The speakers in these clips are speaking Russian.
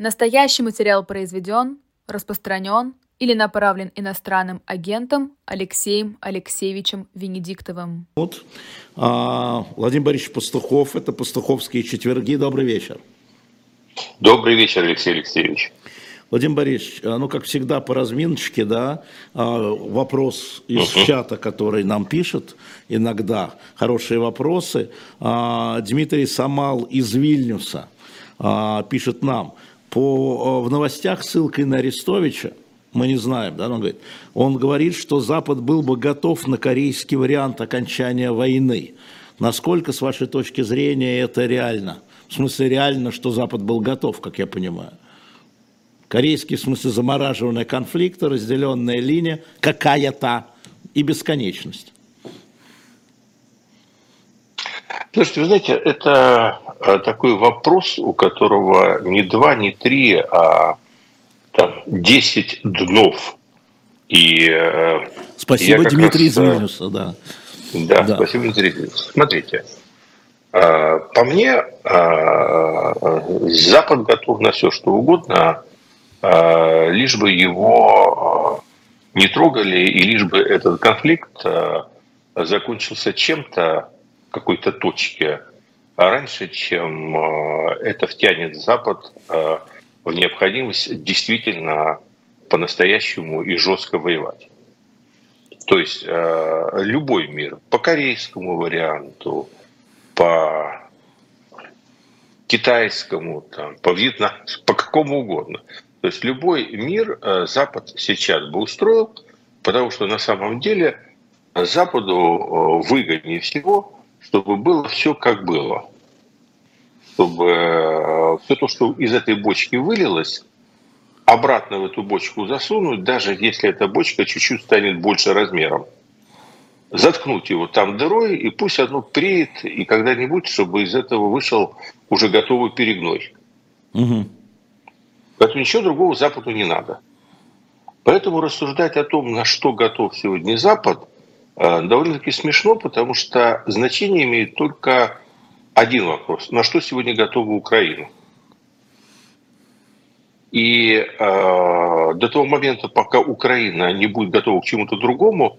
Настоящий материал произведен, распространен или направлен иностранным агентом Алексеем Алексеевичем Венедиктовым. Вот. А, Владимир Борисович Пастухов, это «Пастуховские четверги». Добрый вечер. Добрый вечер, Алексей Алексеевич. Владимир Борисович, а, ну, как всегда, по разминочке, да, а, вопрос из uh-huh. чата, который нам пишет иногда, хорошие вопросы. А, Дмитрий Самал из Вильнюса пишет нам, по, в новостях ссылкой на Арестовича, мы не знаем, да, он говорит, он говорит, что Запад был бы готов на корейский вариант окончания войны. Насколько, с вашей точки зрения, это реально? В смысле, реально, что Запад был готов, как я понимаю? Корейский, в смысле, замораживание конфликта, разделенная линия, какая-то и бесконечность. Слушайте, вы знаете, это э, такой вопрос, у которого не два, не три, а там, 10 днов. И, э, Спасибо, Дмитрий раз, из Вильнюса, да. Да, да. спасибо, Дмитрий. Смотрите, э, по мне, Запад готов на все, что угодно, лишь бы его не трогали, и лишь бы этот конфликт закончился чем-то, какой-то точке раньше, чем э, это втянет Запад э, в необходимость действительно по-настоящему и жестко воевать. То есть э, любой мир по корейскому варианту, по китайскому, там, по вьетнамскому, по какому угодно. То есть любой мир Запад сейчас бы устроил, потому что на самом деле Западу выгоднее всего чтобы было все как было. Чтобы э, все то, что из этой бочки вылилось, обратно в эту бочку засунуть, даже если эта бочка чуть-чуть станет больше размером. Заткнуть его там дырой, и пусть оно преет, и когда-нибудь, чтобы из этого вышел уже готовый перегной. Угу. Поэтому ничего другого Западу не надо. Поэтому рассуждать о том, на что готов сегодня Запад, довольно-таки смешно, потому что значение имеет только один вопрос. На что сегодня готова Украина? И э, до того момента, пока Украина не будет готова к чему-то другому,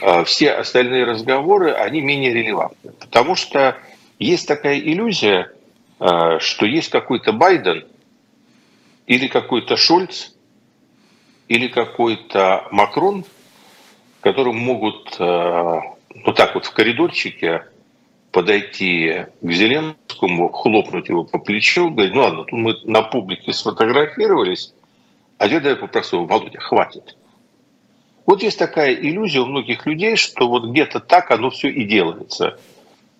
э, все остальные разговоры, они менее релевантны. Потому что есть такая иллюзия, э, что есть какой-то Байден или какой-то Шольц или какой-то Макрон – которым могут э, вот так вот в коридорчике подойти к Зеленскому, хлопнуть его по плечу, говорить, ну ладно, тут мы на публике сфотографировались, а я дай попрошу, Володя, хватит. Вот есть такая иллюзия у многих людей, что вот где-то так оно все и делается.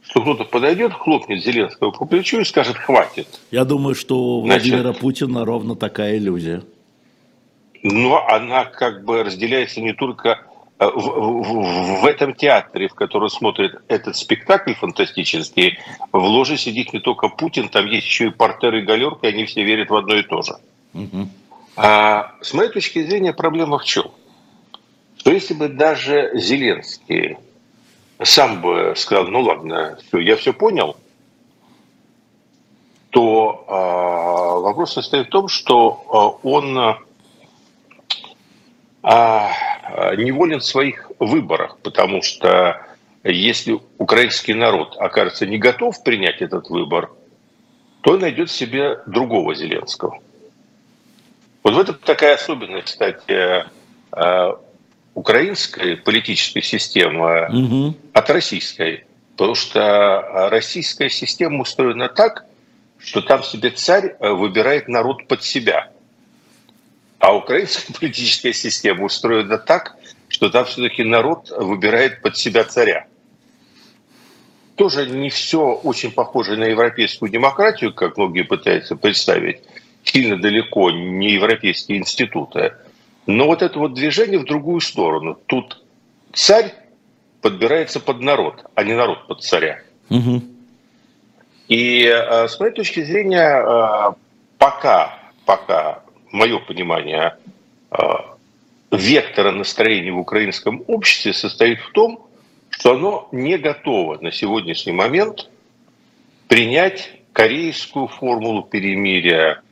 Что кто-то подойдет, хлопнет Зеленского по плечу и скажет «хватит». Я думаю, что у Владимира Значит, Путина ровно такая иллюзия. Но она как бы разделяется не только в, в, в этом театре, в котором смотрит этот спектакль фантастический, в ложе сидит не только Путин, там есть еще и портер и галерка, и они все верят в одно и то же. Угу. А, с моей точки зрения, проблема в чем? Что если бы даже Зеленский сам бы сказал, ну ладно, все, я все понял, то а, вопрос состоит в том, что а, он а, неволен в своих выборах, потому что если украинский народ окажется не готов принять этот выбор, то он найдет себе другого Зеленского. Вот в этом такая особенность, кстати, а, украинской политической системы угу. от российской. Потому что российская система устроена так, что там себе царь выбирает народ под себя – а украинская политическая система устроена так, что там все-таки народ выбирает под себя царя. Тоже не все очень похоже на европейскую демократию, как многие пытаются представить. Сильно далеко не европейские институты. Но вот это вот движение в другую сторону. Тут царь подбирается под народ, а не народ под царя. Угу. И э, с моей точки зрения, э, пока, пока мое понимание, а, вектора настроения в украинском обществе состоит в том, что оно не готово на сегодняшний момент принять корейскую формулу перемирия,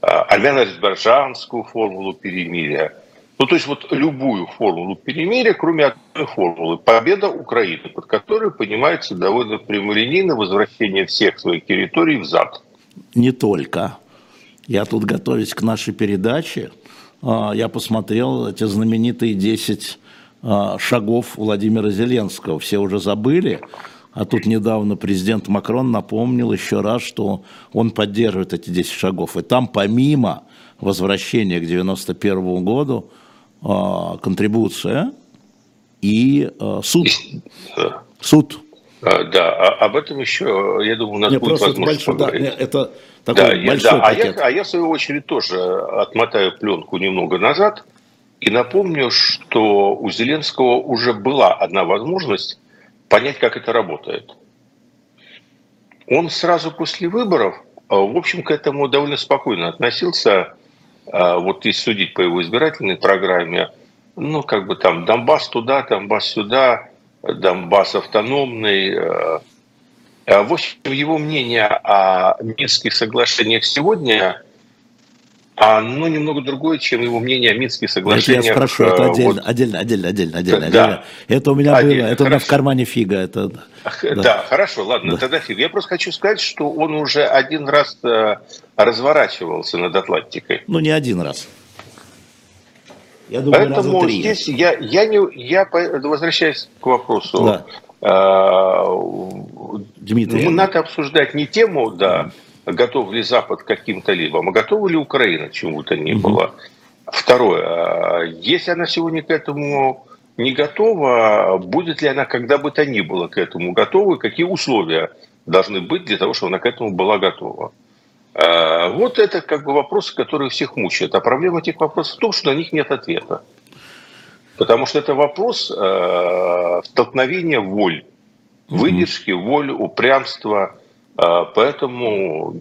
а, армяно-азербайджанскую формулу перемирия. Ну, то есть вот любую формулу перемирия, кроме одной формулы. Победа Украины, под которой понимается довольно прямолинейно возвращение всех своих территорий взад. Не только. Я тут, готовясь к нашей передаче, а, я посмотрел эти знаменитые 10 а, шагов Владимира Зеленского. Все уже забыли, а тут недавно президент Макрон напомнил еще раз, что он поддерживает эти 10 шагов. И там помимо возвращения к 91 году а, контрибуция и суд. Суд. Да, об этом еще, я думаю, у нас Нет, будет возможность большой, поговорить. Да, это такой да, большой да. пакет. А я, а я, в свою очередь, тоже отмотаю пленку немного назад и напомню, что у Зеленского уже была одна возможность понять, как это работает. Он сразу после выборов, а, в общем, к этому довольно спокойно относился. А, вот если судить по его избирательной программе, ну, как бы там Донбасс туда, Донбасс сюда, Донбасс автономный, Э, в общем, его мнение о Минских соглашениях сегодня оно немного другое, чем его мнение о Минских соглашениях. Это я спрошу, это э, отдельно, вот. отдельно, отдельно, отдельно, отдельно, да. отдельно. Это у меня отдельно, было, это хорошо. у меня в кармане фига. Это, да. да, хорошо, ладно, да. тогда фига. Я просто хочу сказать, что он уже один раз э, разворачивался над Атлантикой. Ну, не один раз. Я думаю, Поэтому здесь я, я, не, я возвращаюсь к вопросу да. Дмитрий. Ну, надо обсуждать не тему, да, готов ли Запад к каким-то либо, а готова ли Украина чему-то не было. Второе, а если она сегодня к этому не готова, будет ли она когда бы то ни было к этому готова, и какие условия должны быть для того, чтобы она к этому была готова. А, вот это как бы вопросы, которые всех мучают. А проблема этих вопросов в том, что на них нет ответа. Потому что это вопрос э, столкновения воль, выдержки, воли, упрямства. Э, поэтому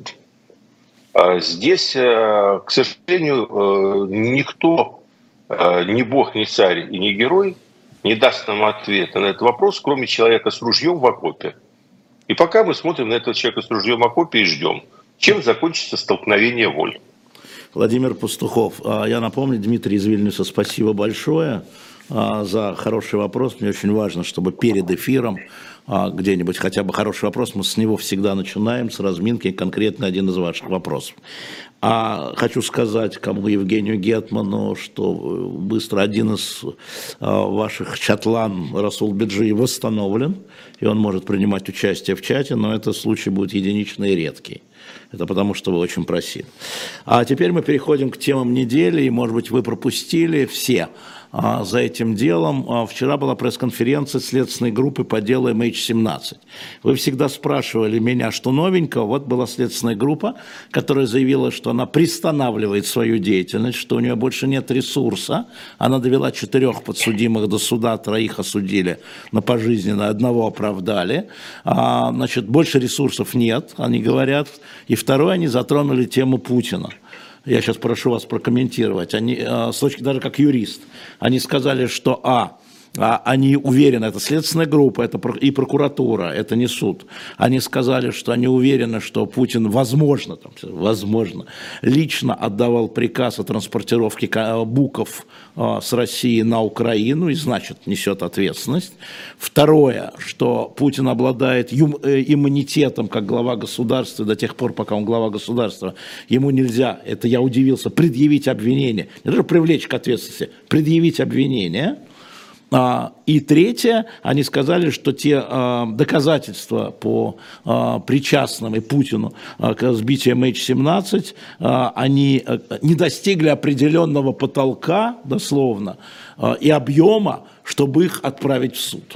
э, здесь, э, к сожалению, э, никто, э, ни бог, ни царь и ни герой не даст нам ответа на этот вопрос, кроме человека с ружьем в окопе. И пока мы смотрим на этого человека с ружьем в окопе и ждем, чем закончится столкновение воль. Владимир Пастухов. А, я напомню, Дмитрий из Вильнюса, спасибо большое. А, за хороший вопрос. Мне очень важно, чтобы перед эфиром а, где-нибудь хотя бы хороший вопрос, мы с него всегда начинаем, с разминки, конкретно один из ваших вопросов. А хочу сказать кому Евгению Гетману, что быстро один из ваших чатлан Расул Биджи восстановлен, и он может принимать участие в чате, но этот случай будет единичный и редкий. Это потому, что вы очень просили. А теперь мы переходим к темам недели, и, может быть, вы пропустили все за этим делом. А, вчера была пресс-конференция следственной группы по делу MH17. Вы всегда спрашивали меня, что новенького. Вот была следственная группа, которая заявила, что она приостанавливает свою деятельность, что у нее больше нет ресурса. Она довела четырех подсудимых до суда, троих осудили на пожизненно, одного оправдали. А, значит, больше ресурсов нет, они говорят. И второе, они затронули тему Путина я сейчас прошу вас прокомментировать, они, э, с точки даже как юрист, они сказали, что А, а они уверены, это следственная группа, это и прокуратура, это не суд. Они сказали, что они уверены, что Путин, возможно, там, возможно, лично отдавал приказ о транспортировке буков а, с России на Украину и, значит, несет ответственность. Второе, что Путин обладает э, иммунитетом как глава государства до тех пор, пока он глава государства. Ему нельзя, это я удивился, предъявить обвинение, не даже привлечь к ответственности, предъявить обвинение – а, и третье, они сказали, что те а, доказательства по а, причастным и Путину к сбитию MH17, они э, не достигли определенного потолка, дословно, и объема, чтобы их отправить в суд.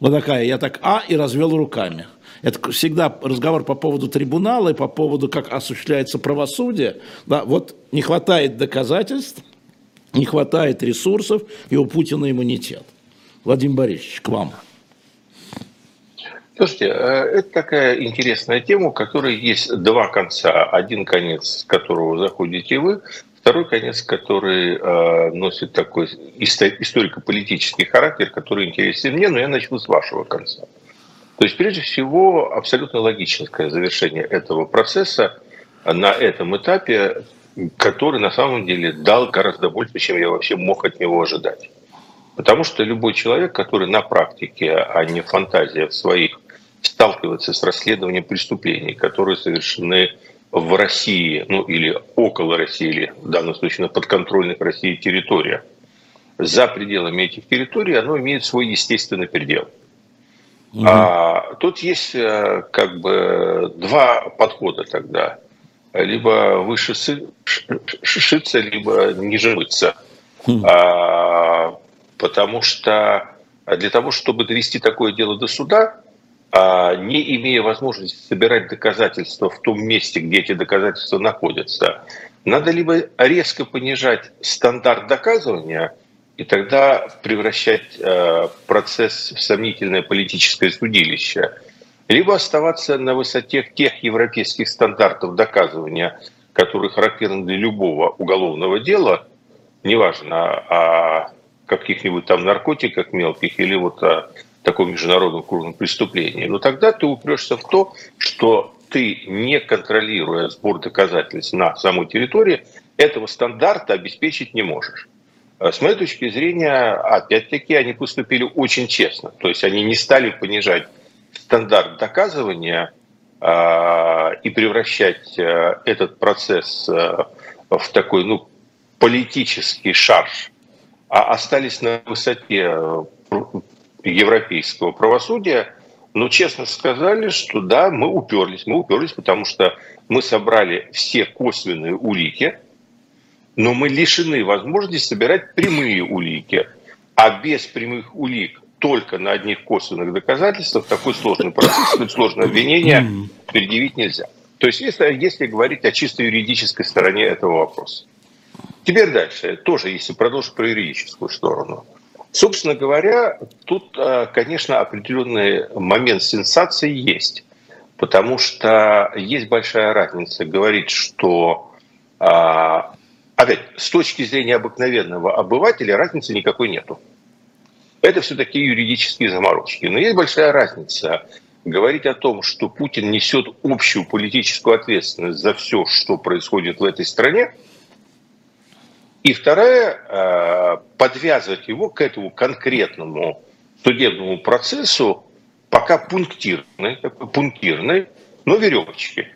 Вот такая, я так, а, и развел руками. Это всегда разговор по поводу трибунала и по поводу, как осуществляется правосудие. Да, вот не хватает доказательств, не хватает ресурсов, и у Путина иммунитет. Владимир Борисович, к вам. Слушайте, э, это такая интересная тема, у которой есть два конца. Один конец, с которого заходите вы, второй конец, который э, носит такой историко-политический характер, который интересен мне, но я начну с вашего конца. То есть, прежде всего, абсолютно логическое завершение этого процесса на этом этапе который на самом деле дал гораздо больше, чем я вообще мог от него ожидать. Потому что любой человек, который на практике, а не в фантазиях своих, сталкивается с расследованием преступлений, которые совершены в России, ну или около России, или в данном случае на подконтрольных России территориях, за пределами этих территорий, оно имеет свой естественный предел. Угу. А, тут есть э, как бы два подхода тогда. Либо выше шиться, либо ниже мыться. Угу. А, потому что для того, чтобы довести такое дело до суда, а, не имея возможности собирать доказательства в том месте, где эти доказательства находятся, надо либо резко понижать стандарт доказывания и тогда превращать э, процесс в сомнительное политическое судилище, либо оставаться на высоте тех европейских стандартов доказывания, которые характерны для любого уголовного дела, неважно, а каких-нибудь там наркотиках мелких или вот о таком международном крупном преступлении, но тогда ты упрешься в то, что ты, не контролируя сбор доказательств на самой территории, этого стандарта обеспечить не можешь. А с моей точки зрения, опять-таки, они поступили очень честно. То есть они не стали понижать стандарт доказывания э, и превращать э, этот процесс э, в такой ну, политический шарж а остались на высоте э, европейского правосудия, но честно сказали, что да, мы уперлись. Мы уперлись, потому что мы собрали все косвенные улики, но мы лишены возможности собирать прямые улики. А без прямых улик только на одних косвенных доказательствах такой сложный процесс, сложное обвинение предъявить нельзя. То есть если, если говорить о чисто юридической стороне этого вопроса. Теперь дальше, тоже если продолжить про юридическую сторону. Собственно говоря, тут, э, конечно, определенный момент сенсации есть. Потому что есть большая разница говорить, что, а, опять, с точки зрения обыкновенного обывателя разницы никакой нету. Это все таки юридические заморочки. Но есть большая разница говорить о том, что Путин несет общую политическую ответственность за все, что происходит в этой стране – и вторая, э, подвязывать его к этому конкретному судебному процессу пока пунктирной, пунктирной, но веревочки,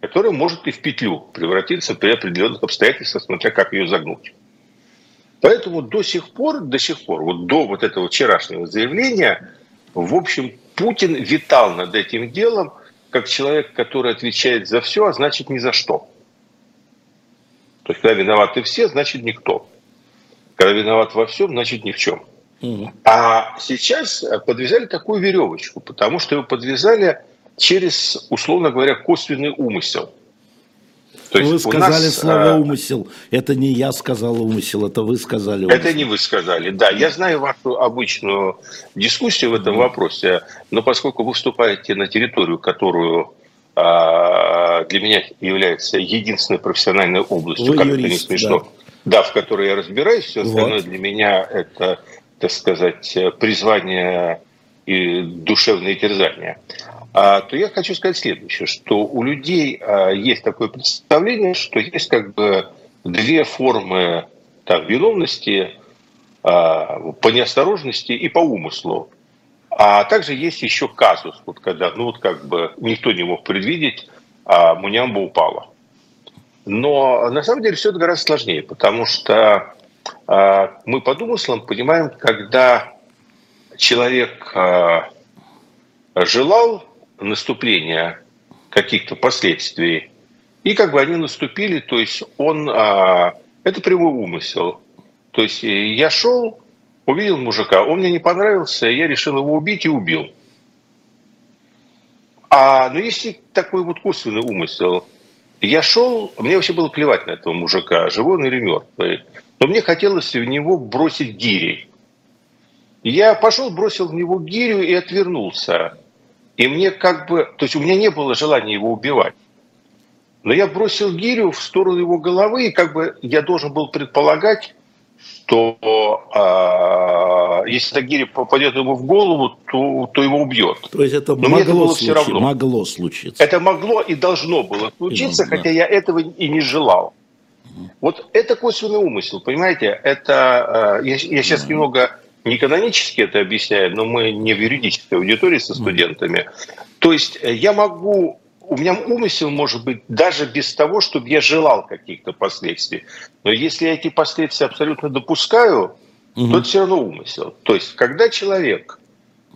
которая может и в петлю превратиться при определенных обстоятельствах, смотря как ее загнуть. Поэтому до сих пор, до сих пор, вот до вот этого вчерашнего заявления, в общем, Путин витал над этим делом как человек, который отвечает за все, а значит ни за что. То есть, когда виноваты все, значит никто. Когда виноват во всем, значит ни в чем. А сейчас подвязали такую веревочку, потому что его подвязали через, условно говоря, косвенный умысел. То есть вы сказали нас, слово э, умысел. Это не я сказал умысел, это вы сказали. Умысел. Это не вы сказали, да. Я знаю вашу обычную дискуссию в этом вопросе, но поскольку вы вступаете на территорию, которую а, для меня является единственной профессиональной областью, как это не смешно, да. да, в которой я разбираюсь, все остальное вот. для меня это, так сказать, призвание и душевные терзания. А, то я хочу сказать следующее, что у людей а, есть такое представление, что есть как бы две формы там, виновности а, по неосторожности и по умыслу. А также есть еще казус, вот когда, ну вот как бы никто не мог предвидеть, а Мунямба упала. Но на самом деле все это гораздо сложнее, потому что мы по домыслам понимаем, когда человек желал наступления каких-то последствий, и как бы они наступили, то есть он, а, это прямой умысел. То есть я шел, увидел мужика, он мне не понравился, я решил его убить и убил. А, ну, если такой вот косвенный умысел, я шел, мне вообще было плевать на этого мужика, живой он или мертвый, но мне хотелось в него бросить гири. Я пошел, бросил в него гирю и отвернулся. И мне как бы, то есть у меня не было желания его убивать. Но я бросил гирю в сторону его головы, и как бы я должен был предполагать, что а, если Тагири попадет ему в голову, то, то его убьет. То есть это Но могло, это было все равно. могло случиться. Это могло и должно было случиться, и, хотя да. я этого и не желал. Вот это косвенный умысел, понимаете? Это я, я сейчас да. немного не канонически это объясняю, но мы не в юридической аудитории со студентами. То есть э, я могу у меня умысел может быть даже без того, чтобы я желал каких-то последствий. Но если я эти последствия абсолютно допускаю, угу. то это все равно умысел. То есть, когда человек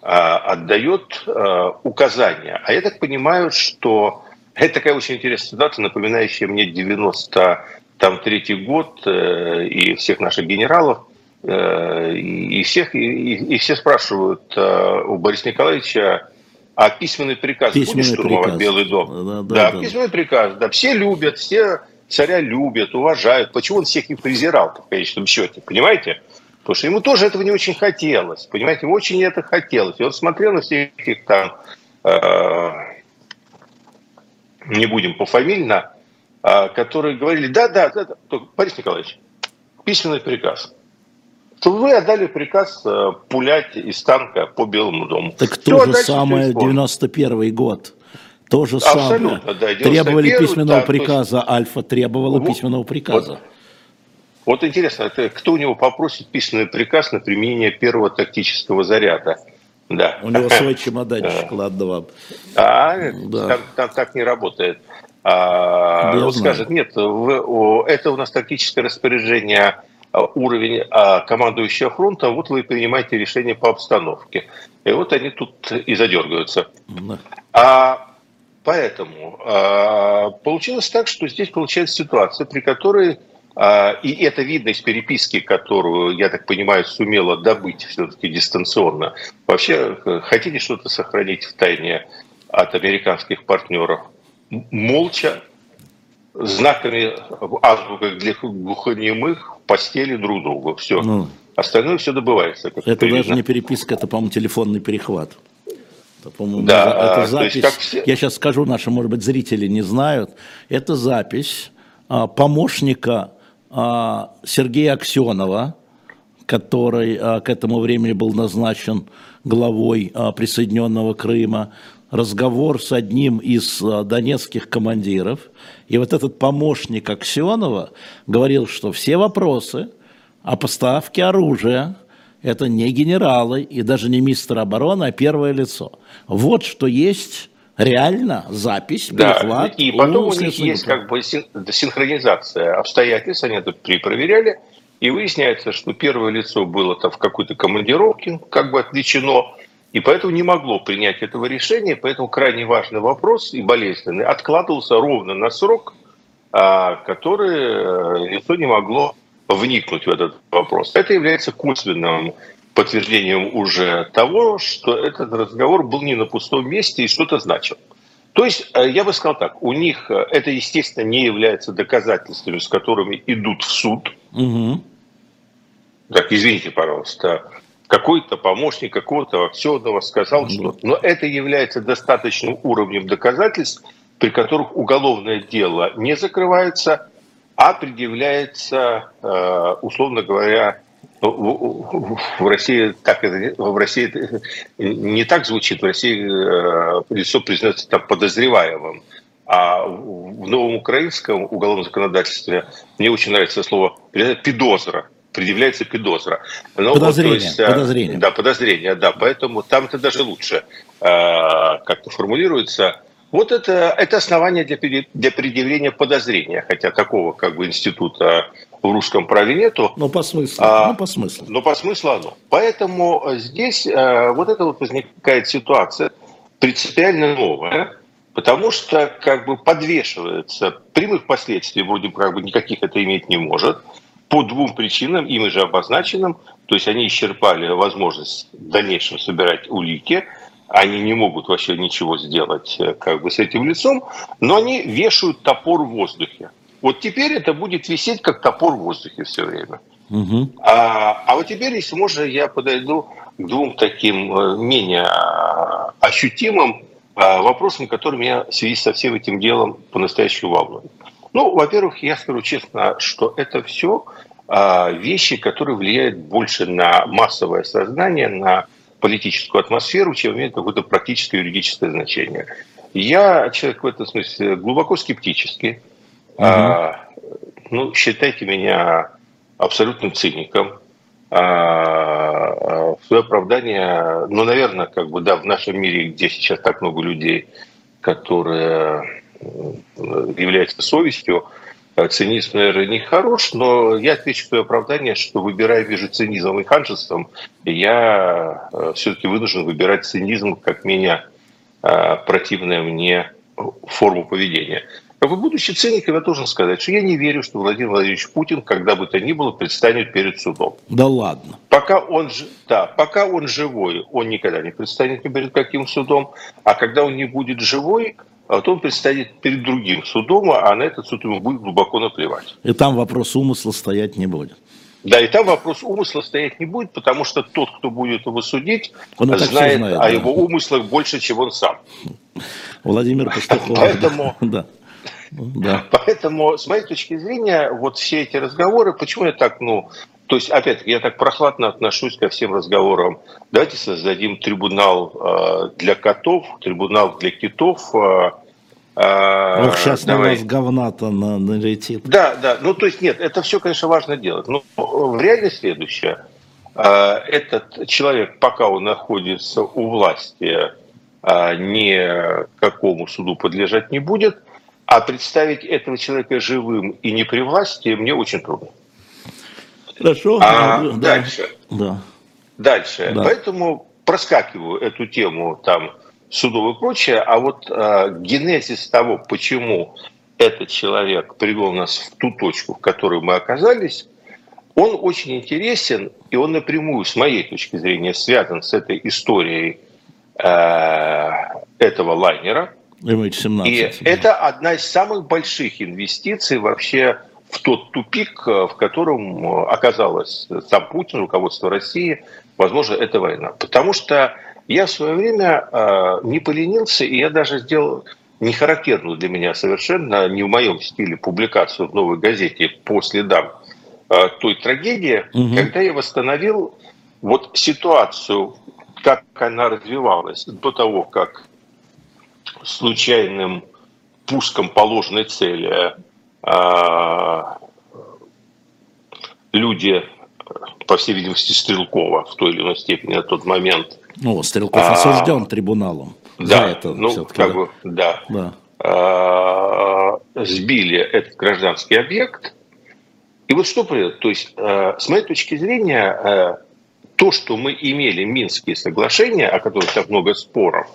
а, отдает а, указания, а я так понимаю, что это такая очень интересная ситуация, напоминающая мне 93 год э, и всех наших генералов, и, всех, и, и все спрашивают э, у Бориса Николаевича, а письменный приказ письменный будет штурмовать приказ. Белый дом? Да, да, да, да, письменный приказ. Да, все любят, все царя любят, уважают. Почему он всех их презирал в конечном счете? Понимаете? Потому что ему тоже этого не очень хотелось. Понимаете, ему очень это хотелось. И он смотрел на всех их там, э, не будем пофамильно, э, которые говорили, да, да, да, да, Борис Николаевич, письменный приказ чтобы вы отдали приказ э, пулять из танка по Белому дому. Так то Все, же самое 91 год. То же Абсолютно, самое. Да, Требовали письменного да, приказа. Есть... Альфа требовала вот, письменного приказа. Вот, вот интересно, кто у него попросит письменный приказ на применение первого тактического заряда? Да. У него свой чемоданчик, ладно вам. А, да. там, там так не работает. А, он скажет, нет, это у нас тактическое распоряжение уровень а, командующего фронта, вот вы принимаете решение по обстановке. И вот они тут и задергаются. А поэтому а, получилось так, что здесь получается ситуация, при которой и это видно из переписки, которую, я так понимаю, сумела добыть все-таки дистанционно. Вообще, хотите что-то сохранить в тайне от американских партнеров? Молча, знаками азбукой для глухонемых постели друг другу. Все. Ну, Остальное все добывается. это даже не переписка, это, по-моему, телефонный перехват. Это, по-моему, да, это запись. Есть, все... Я сейчас скажу, наши, может быть, зрители не знают. Это запись а, помощника а, Сергея Аксенова, который а, к этому времени был назначен главой а, присоединенного Крыма, разговор с одним из а, донецких командиров, и вот этот помощник Аксенова говорил, что все вопросы о поставке оружия – это не генералы и даже не мистер обороны, а первое лицо. Вот что есть реально запись, да, И потом у них есть как бы синхронизация обстоятельств, они это перепроверяли, и выясняется, что первое лицо было там в какой-то командировке, как бы отвлечено, и поэтому не могло принять этого решения, поэтому крайне важный вопрос и болезненный откладывался ровно на срок, а, который э, лицо не могло вникнуть в этот вопрос. Это является косвенным подтверждением уже того, что этот разговор был не на пустом месте и что-то значил. То есть, э, я бы сказал так, у них э, это, естественно, не является доказательствами, с которыми идут в суд. Угу. Так, извините, пожалуйста, какой-то помощник какого-то Аксенова сказал, что... Но это является достаточным уровнем доказательств, при которых уголовное дело не закрывается, а предъявляется, э, условно говоря, в России так это в России не так звучит. В России э, лицо признается там подозреваемым. А в новом украинском уголовном законодательстве мне очень нравится слово «пидозра» предъявляется пидозра. Но подозрение, вот, есть, э, подозрение. Да, подозрение, да. Поэтому там это даже лучше э, как-то формулируется. Вот это, это основание для, для предъявления подозрения, хотя такого как бы института в русском праве нету. Но по смыслу. А, но по смыслу. Но по смыслу оно. Поэтому здесь э, вот это вот возникает ситуация принципиально новая, потому что как бы подвешивается прямых последствий вроде как бы никаких это иметь не может – по двум причинам, ими же обозначенным. То есть они исчерпали возможность в дальнейшем собирать улики, они не могут вообще ничего сделать э, как бы с этим лицом, но они вешают топор в воздухе. Вот теперь это будет висеть как топор в воздухе все время. Угу. А, а вот теперь, если можно, я подойду к двум таким э, менее ощутимым а, вопросам, которые меня в связи со всем этим делом по-настоящему волнуют. Ну, во-первых, я скажу честно, что это все а, вещи, которые влияют больше на массовое сознание, на политическую атмосферу, чем имеют какое-то практическое юридическое значение. Я человек в этом смысле глубоко скептический. Угу. А, ну, считайте меня абсолютным циником. А, в свое оправдание, ну, наверное, как бы, да, в нашем мире, где сейчас так много людей, которые являются совестью, цинизм, наверное, не хорош, но я отвечу свое оправдание, что выбирая между цинизмом и ханжеством, я э, все-таки вынужден выбирать цинизм как меня э, противная мне форму поведения. Бы будучи циником, я должен сказать, что я не верю, что Владимир Владимирович Путин, когда бы то ни было, предстанет перед судом. Да ладно. Пока он, да, пока он живой, он никогда не предстанет перед каким судом. А когда он не будет живой, а вот он предстанет перед другим судом, а на этот суд ему будет глубоко наплевать. И там вопрос умысла стоять не будет. Да, и там вопрос умысла стоять не будет, потому что тот, кто будет его судить, он знает, знает о да. его умыслах больше, чем он сам. Владимир Пастухов. Поэтому, да. Да. Поэтому, с моей точки зрения, вот все эти разговоры, почему я так, ну, то есть, опять-таки, я так прохладно отношусь ко всем разговорам. Давайте создадим трибунал э, для котов, трибунал для китов. Э, э Ох, сейчас давай. на вас говна-то налетит. Да, да. Ну, то есть, нет, это все, конечно, важно делать. Но в реальность следующее. Э, этот человек, пока он находится у власти, э, ни какому суду подлежать не будет. А представить этого человека живым и не при власти мне очень трудно. Хорошо. А да. дальше. Да. Дальше. Да. Поэтому проскакиваю эту тему там судов и прочее, а вот э, генезис того, почему этот человек привел нас в ту точку, в которой мы оказались, он очень интересен, и он напрямую, с моей точки зрения, связан с этой историей э, этого лайнера. MH17. И да. это одна из самых больших инвестиций вообще в тот тупик, э, в котором оказалось сам Путин, руководство России, возможно, эта война. Потому что я в свое время э, не поленился, и я даже сделал не характерную для меня совершенно, не в моем стиле, публикацию в «Новой газете» по следам той трагедии, угу. когда я восстановил вот ситуацию, как она развивалась до того, как случайным пуском положенной цели а, люди, по всей видимости, Стрелкова в той или иной степени на тот момент. Ну, Стрелков а, осужден трибуналом. Да, это ну, как бы, да. да. А, сбили этот гражданский объект. И вот что произошло? То есть, а, с моей точки зрения, а, то, что мы имели Минские соглашения, о которых так много споров,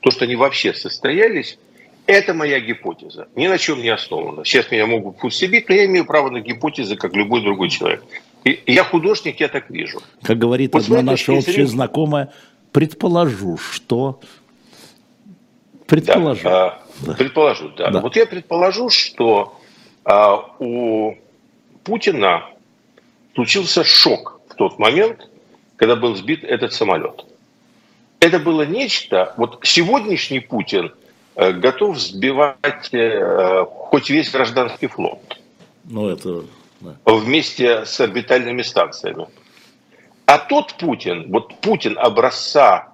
то, что они вообще состоялись, это моя гипотеза. Ни на чем не основана. Сейчас меня могут пусть бить, но я имею право на гипотезы, как любой другой человек. И я художник, я так вижу. Как говорит вот одна наша общая зрения... знакомая, предположу, что... Предположу. Да, да. Предположу, да. да. Вот я предположу, что а, у Путина случился шок в тот момент, когда был сбит этот самолет. Это было нечто, вот сегодняшний Путин – Э, готов сбивать э, хоть весь гражданский флот. Ну, это... Да. Вместе с орбитальными станциями. А тот Путин, вот Путин образца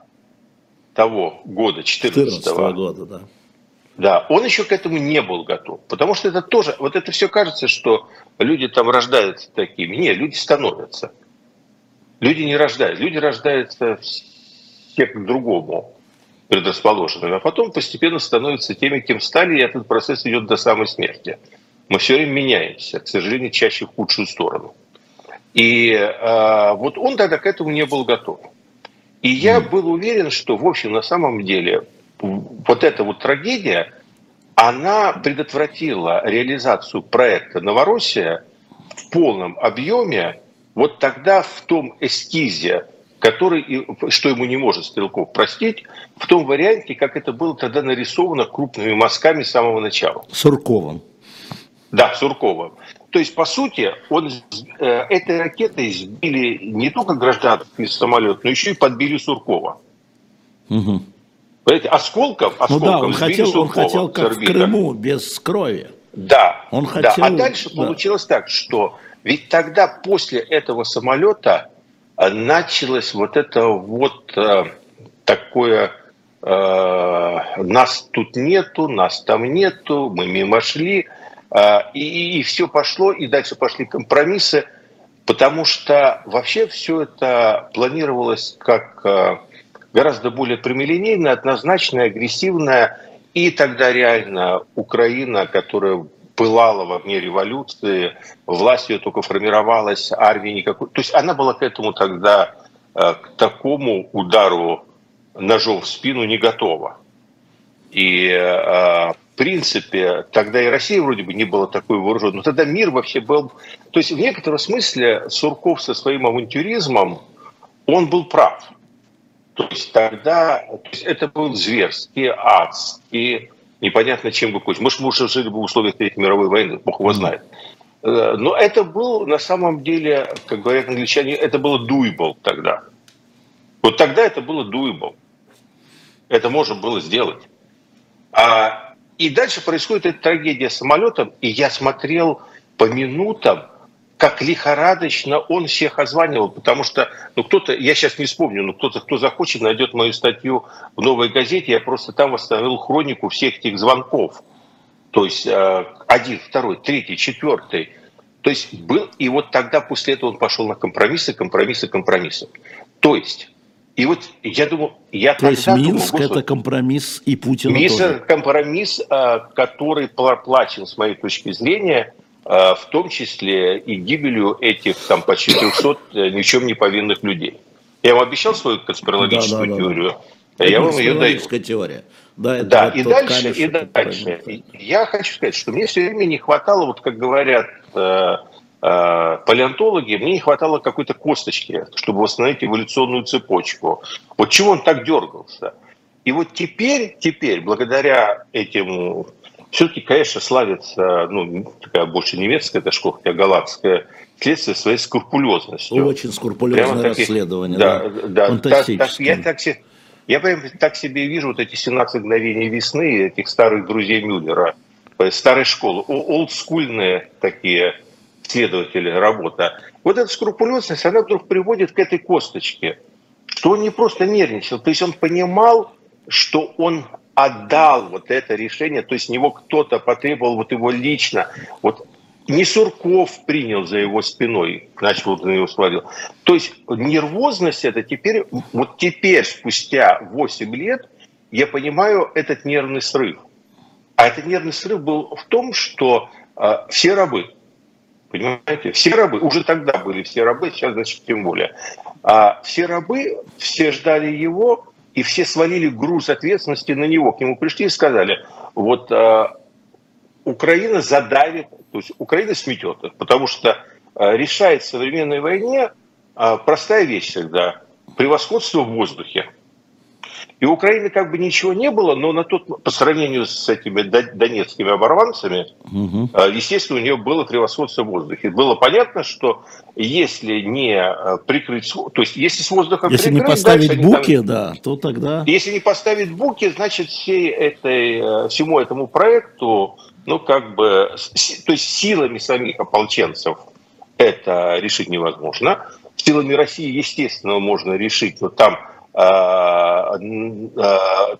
того года, 14 -го, года, да. Да, он еще к этому не был готов. Потому что это тоже, вот это все кажется, что люди там рождаются такими. Нет, люди становятся. Люди не рождаются. Люди рождаются все к другому предрасположенными, а потом постепенно становятся теми, кем стали, и этот процесс идет до самой смерти. Мы все время меняемся, к сожалению, чаще в худшую сторону. И э, вот он тогда к этому не был готов. И я был уверен, что, в общем, на самом деле, вот эта вот трагедия, она предотвратила реализацию проекта «Новороссия» в полном объеме вот тогда в том эскизе который, что ему не может Стрелков простить, в том варианте, как это было тогда нарисовано крупными мазками с самого начала. Сурковым. Да, Сурковым. То есть, по сути, он, э, этой ракетой сбили не только гражданский самолет, но еще и подбили Суркова. Угу. Понимаете, осколков, осколков ну да, он хотел, Суркова, он хотел как в Крыму, без крови. Да, он хотел... да. А дальше да. получилось так, что ведь тогда после этого самолета э, началось вот это вот э, такое э, нас тут нету, нас там нету, мы мимо шли, э, и, и все пошло, и дальше пошли компромиссы, потому что вообще все это планировалось как э, гораздо более прямолинейное, однозначное, агрессивное, и тогда реально Украина, которая пылала во вне революции, власть ее только формировалась, армии никакой. То есть она была к этому тогда, э, к такому удару ножом в спину не готова. И э, в принципе, тогда и Россия вроде бы не была такой вооруженной, но тогда мир вообще был... То есть в некотором смысле Сурков со своим авантюризмом, он был прав. То есть тогда то есть это был зверский, адский, непонятно чем бы кончился. Может, мы уже жили бы в условиях Третьей мировой войны, бог его знает. Э, но это был на самом деле, как говорят англичане, это было doable тогда. Вот тогда это было doable. Это можно было сделать. А, и дальше происходит эта трагедия с самолетом, и я смотрел по минутам, как лихорадочно он всех озванивал, потому что, ну, кто-то, я сейчас не вспомню, но кто-то, кто захочет, найдет мою статью в «Новой газете», я просто там восстановил хронику всех этих звонков. То есть э, один, второй, третий, четвертый. То есть был, и вот тогда после этого он пошел на компромиссы, компромиссы, компромиссы. То есть и вот я думаю, я То есть Минск думал, это компромисс и Путин Минск тоже. компромисс, э, который проплачен, с моей точки зрения, Э, в том числе и гибелью этих там почти 300 э, ни в чем не повинных людей. Я вам обещал свою конспирологическую да, да, теорию, да. я вам ее даю. теория. Да, это да вот и дальше, камешек, и дальше. Я хочу сказать, что мне все время не хватало, вот как говорят э, палеонтологи, мне не хватало какой-то косточки, чтобы восстановить эволюционную цепочку. Вот чего он так дергался? И вот теперь, теперь, благодаря этим все-таки, конечно, славится, ну, такая больше немецкая эта школа, хотя голландская, следствие своей скрупулезностью. Очень скрупулезное Прямо расследование, да. да, да. Так, так, я, так, я прям так себе вижу вот эти 17 мгновений весны этих старых друзей Мюллера, э, старой школы, олдскульные такие следователи, работа. Вот эта скрупулезность, она вдруг приводит к этой косточке, что он не просто нервничал, то есть он понимал, что он отдал вот это решение, то есть него кто-то потребовал вот его лично, вот не Сурков принял за его спиной, значит, вот на него свалил. То есть нервозность это теперь, вот теперь, спустя 8 лет, я понимаю этот нервный срыв. А этот нервный срыв был в том, что э, все рабы, понимаете, все рабы, уже тогда были все рабы, сейчас, значит, тем более. А все рабы, все ждали его, и все свалили груз ответственности на него. К нему пришли и сказали, вот э, Украина задавит, то есть Украина сметет, потому что э, решает в современной войне э, простая вещь всегда – превосходство в воздухе. И Украины как бы ничего не было, но на тот, по сравнению с этими донецкими оборванцами, угу. естественно, у нее было превосходство в воздухе. Было понятно, что если не э, прикрыть, то есть если с воздуха если прикрыть, не поставить буки, там, да, то тогда... Если не поставить буки, значит, всей этой, э, всему этому проекту, ну, как бы, то есть силами самих ополченцев это решить невозможно. Силами России, естественно, можно решить, но там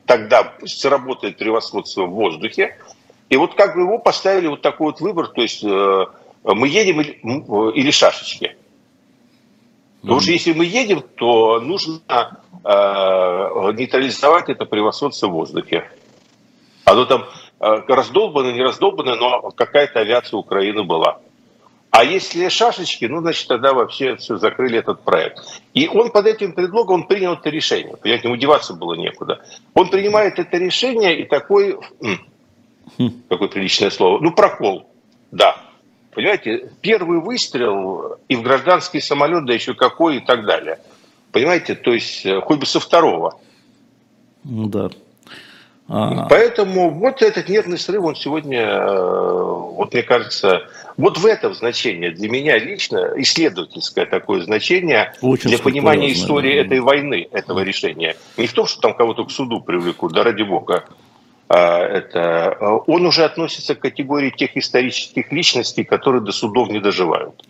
тогда сработает превосходство в воздухе. И вот как бы его поставили вот такой вот выбор, то есть э, мы едем или, или шашечки. Потому что если мы едем, то нужно э, нейтрализовать это превосходство в воздухе. Оно там э, раздолбано, не раздолбано, но какая-то авиация Украины была. А если шашечки, ну, значит, тогда вообще все закрыли этот проект. И он под этим предлогом, он принял это решение. Понимаете, ему деваться было некуда. Он принимает это решение и такой, какое приличное слово, ну, прокол, да. Понимаете, первый выстрел и в гражданский самолет, да еще какой и так далее. Понимаете, то есть э, хоть бы со второго. Ну да. А... Поэтому вот этот нервный срыв, он сегодня, э, вот мне кажется, вот в этом значение для меня лично исследовательское такое значение Очень для понимания истории да. этой войны, этого решения. Не в том, что там кого-то к суду привлекут, да ради бога, это, он уже относится к категории тех исторических личностей, которые до судов не доживают.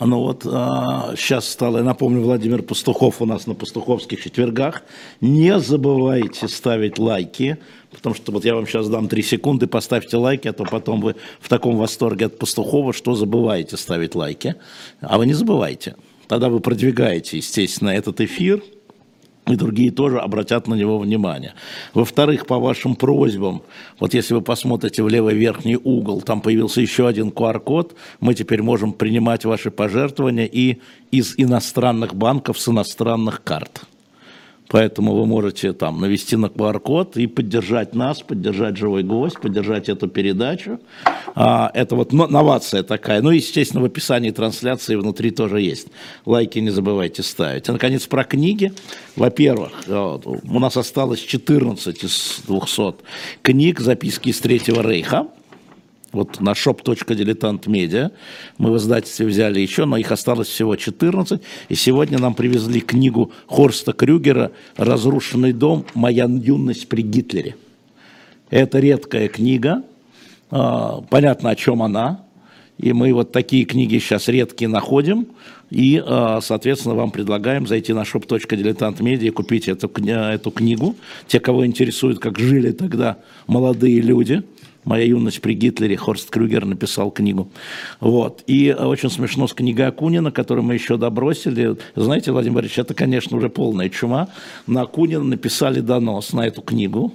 Ну вот а, сейчас стало, я напомню, Владимир Пастухов у нас на Пастуховских четвергах. Не забывайте ставить лайки, потому что вот я вам сейчас дам 3 секунды, поставьте лайки, а то потом вы в таком восторге от Пастухова, что забываете ставить лайки. А вы не забывайте. Тогда вы продвигаете, естественно, этот эфир – и другие тоже обратят на него внимание. Во-вторых, по вашим просьбам, вот если вы посмотрите в левый верхний угол, там появился еще один QR-код, мы теперь можем принимать ваши пожертвования и из иностранных банков с иностранных карт. Поэтому вы можете там навести на QR-код и поддержать нас, поддержать «Живой гвоздь», поддержать эту передачу. А, это вот новация такая. Ну, естественно, в описании трансляции внутри тоже есть. Лайки не забывайте ставить. А, наконец, про книги. Во-первых, у нас осталось 14 из 200 книг, записки из Третьего Рейха вот на shop.diletant.media. Мы в издательстве взяли еще, но их осталось всего 14. И сегодня нам привезли книгу Хорста Крюгера «Разрушенный дом. Моя юность при Гитлере». Это редкая книга. А, понятно, о чем она. И мы вот такие книги сейчас редкие находим. И, а, соответственно, вам предлагаем зайти на shop.diletant.media и купить эту, эту книгу. Те, кого интересует, как жили тогда молодые люди – «Моя юность при Гитлере», Хорст Крюгер написал книгу. Вот. И очень смешно с книгой Акунина, которую мы еще добросили. Знаете, Владимир Борисович, это, конечно, уже полная чума. На Акунина написали донос на эту книгу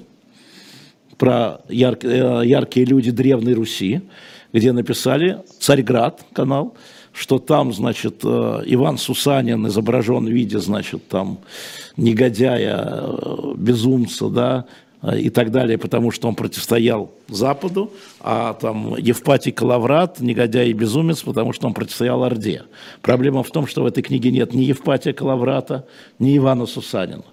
про яр, э, яркие люди Древней Руси, где написали «Царьград» канал, что там, значит, э, Иван Сусанин изображен в виде, значит, там, негодяя, э, безумца, да, и так далее, потому что он противостоял Западу, а там Евпатий Калаврат, негодяй и безумец, потому что он противостоял Орде. Проблема в том, что в этой книге нет ни Евпатия Калаврата, ни Ивана Сусанина.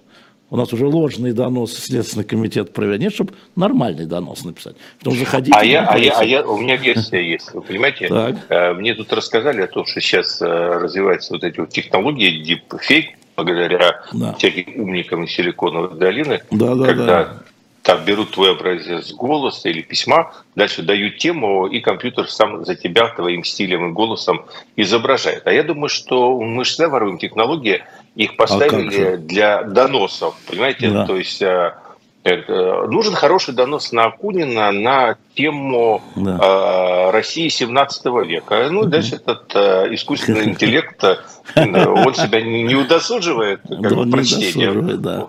У нас уже ложный донос Следственный комитет провел. Нет, чтобы нормальный донос написать. Потом заходите. А я, а я, а я, у меня версия есть. Вы понимаете, так. Э, мне тут рассказали о том, что сейчас э, развиваются вот эти вот технологии deepfake, благодаря да. всяким умникам из Силиконовой долины, да, да, когда да там берут твой образец голоса или письма, дальше дают тему, и компьютер сам за тебя твоим стилем и голосом изображает. А я думаю, что мы же всегда воруем технологии, их а поставили а для доносов, понимаете? Да. То есть э, это, нужен хороший донос на Акунина на тему да. э, России 17 века. Ну, дальше этот э, искусственный интеллект, э, он себя не удосуживает как да, прочтения. Да.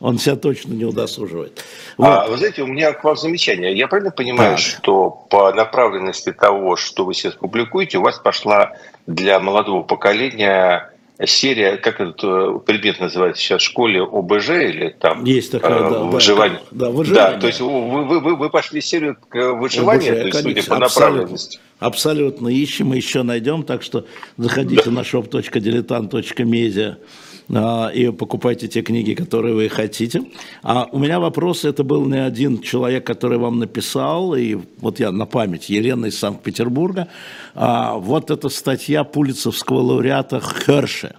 Он себя точно не удосуживает. А, вот. А, вы знаете, у меня к вам замечание. Я правильно понимаю, так. что по направленности того, что вы сейчас публикуете, у вас пошла для молодого поколения серия, как этот э, предмет называется сейчас в школе ОБЖ или там есть такая, э, да, выживание. Да, да, выживание. Да, то есть вы, вы, вы, вы пошли серию к выживанию, ОБЖ, то есть, судя по направленности. Абсолютно ищем и еще найдем, так что заходите да. на shop.diletant.media и покупайте те книги, которые вы хотите. А у меня вопрос, это был не один человек, который вам написал, и вот я на память, Елена из Санкт-Петербурга, а, вот эта статья пулицевского лауреата Херше,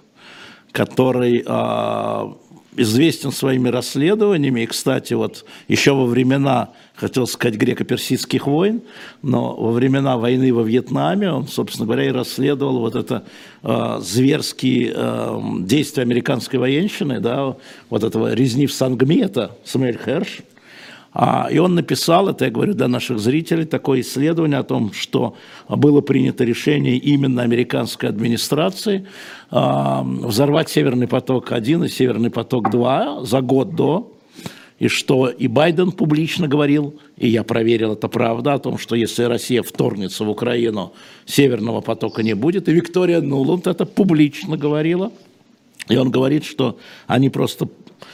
который а, известен своими расследованиями, и, кстати, вот еще во времена, хотел сказать, греко-персидских войн, но во времена войны во Вьетнаме он, собственно говоря, и расследовал вот это э, зверские э, действия американской военщины, да, вот этого резни в Сангми, это Самуэль Херш, и он написал, это я говорю для наших зрителей, такое исследование о том, что было принято решение именно американской администрации а, взорвать Северный поток-1 и Северный поток-2 за год до, и что и Байден публично говорил, и я проверил, это правда, о том, что если Россия вторгнется в Украину, Северного потока не будет, и Виктория Нуланд это публично говорила, и он говорит, что они просто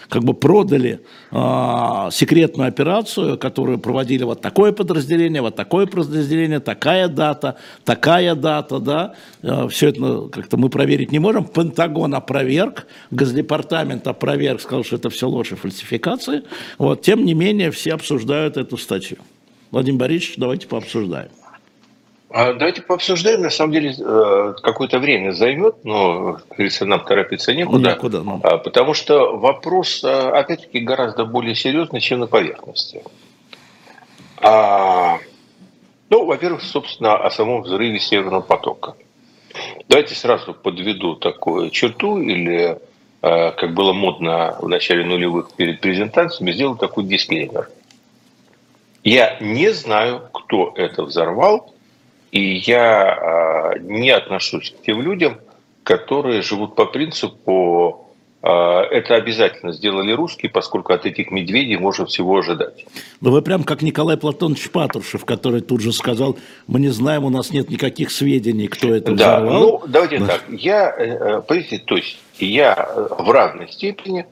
как бы продали э, секретную операцию, которую проводили вот такое подразделение, вот такое подразделение, такая дата, такая дата, да, э, все это ну, как-то мы проверить не можем. Пентагон опроверг, Госдепартамент опроверг, сказал, что это все ложь и фальсификации. Вот, тем не менее, все обсуждают эту статью. Владимир Борисович, давайте пообсуждаем. А давайте пообсуждаем. На самом деле, э, какое-то время займет, но, как говорится, нам торопиться некуда. Некуда, ну. А, Потому что вопрос, э, опять-таки, гораздо более серьезный, чем на поверхности. А, ну, во-первых, собственно, о самом взрыве Северного потока. Давайте сразу подведу такую черту, или, э, как было модно в начале нулевых перед презентациями, сделаю такой дисклеймер. Я не знаю, кто это взорвал, и я э, не отношусь к тем людям, которые живут по принципу а, это обязательно сделали русские, поскольку от этих медведей можно всего ожидать. Но вы прям как Николай Платонович Патрушев, который тут же сказал, мы не знаем, у нас нет никаких сведений, кто это да, взорвал. Ну, давайте да. так. Я, э, э, понимаете, то есть я э, в разной степени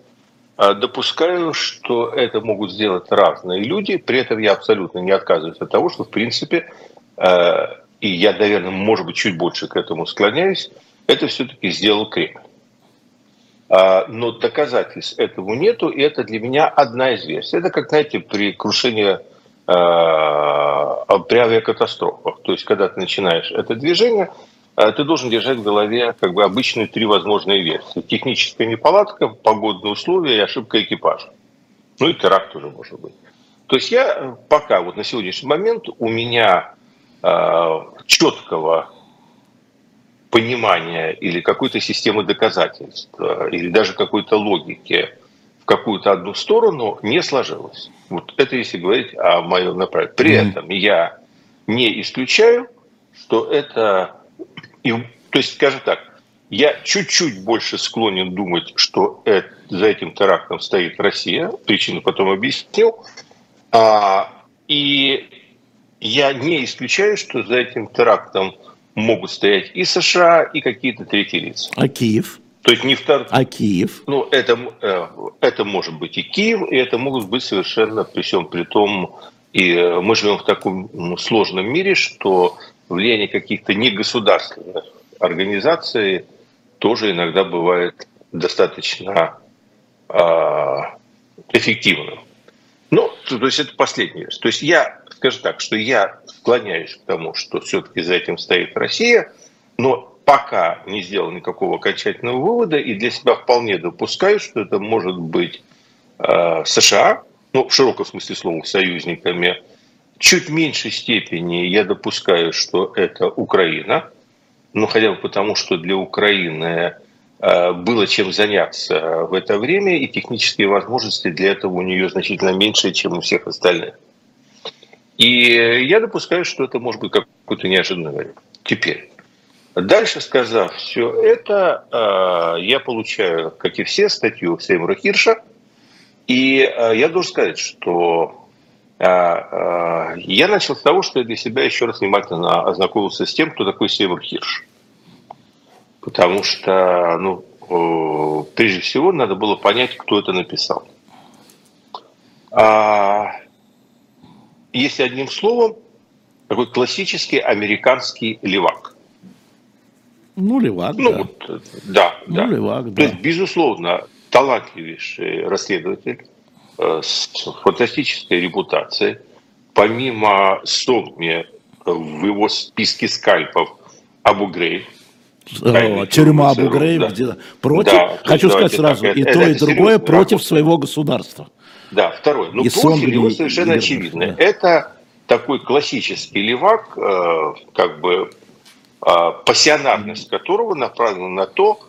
допускаю, что это могут сделать разные люди, при этом я абсолютно не отказываюсь от того, что, в принципе, и я, наверное, может быть, чуть больше к этому склоняюсь, это все-таки сделал Кремль. А, но доказательств этому нету, и это для меня одна из версий. Это как, знаете, при крушении а, при авиакатастрофах. То есть, когда ты начинаешь это движение, а, ты должен держать в голове как бы обычные три возможные версии. Техническая неполадка, погодные условия и ошибка экипажа. Ну и теракт тоже может быть. То есть я пока вот на сегодняшний момент у меня четкого понимания или какой-то системы доказательств, э, или даже какой-то логики в какую-то одну сторону не сложилось. Вот это если говорить о моем направлении. При mm-hmm. этом я не исключаю, что это... То есть, скажем так, я чуть-чуть больше склонен думать, что это, за этим терактом стоит Россия. Причину потом объяснил. А, и я не исключаю, что за этим терактом могут стоять и США, и какие-то третьи лица. А Киев? То есть не втор... А Киев? Ну, это, э, это может быть и Киев, и это могут быть совершенно при всем при том, и э, мы живем в таком ну, сложном мире, что влияние каких-то негосударственных организаций тоже иногда бывает достаточно э, эффективным. Ну, то есть это последнее. То есть я скажу так, что я склоняюсь к тому, что все-таки за этим стоит Россия, но пока не сделал никакого окончательного вывода и для себя вполне допускаю, что это может быть э, США, ну, в широком смысле слова, союзниками. Чуть меньшей степени я допускаю, что это Украина, ну, хотя бы потому, что для Украины э, было чем заняться в это время, и технические возможности для этого у нее значительно меньше, чем у всех остальных. И я допускаю, что это может быть какой-то неожиданный вариант. Теперь, дальше сказав все это, а, я получаю, как и все, статью Сеймура Хирша. И а, я должен сказать, что а, я начал с того, что я для себя еще раз внимательно ознакомился с тем, кто такой Сеймур Хирш. Потому что, ну, прежде всего, надо было понять, кто это написал если одним словом, такой классический американский левак. Ну, левак, ну, да. Вот, да, ну, да. левак, да. То есть, безусловно, талантливейший расследователь э, с фантастической репутацией. Помимо сотни в его списке скальпов Абу Грейб, О, тюрьма Абу Грейб, да. против, да, хочу сказать сразу, так, и это, то, это и другое против своего государства. Да, второй. Ну, профиль его совершенно и, очевидный. Да. Это такой классический левак, э, как бы э, пассионарность которого направлена на то,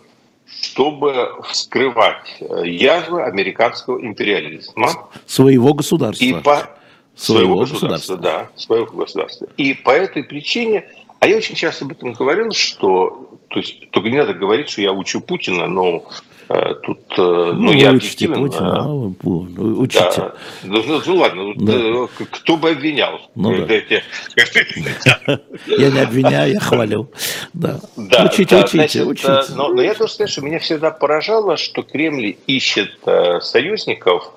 чтобы вскрывать э, язвы американского империализма. Своего государства. И по... Своего, своего государства, государства, да, своего государства. И по этой причине, а я очень часто об этом говорил, что, то есть, только не надо говорить, что я учу Путина, но тут, э, ну, ну я учите Путина, а, учите. Да. Ну, ну, ну ладно, да. Э, кто бы обвинял? Ну, да. Я не обвиняю, я хвалю. Да. Да, учите, да, учите, значит, учите. Но, но я должен сказать, что меня всегда поражало, что Кремль ищет союзников,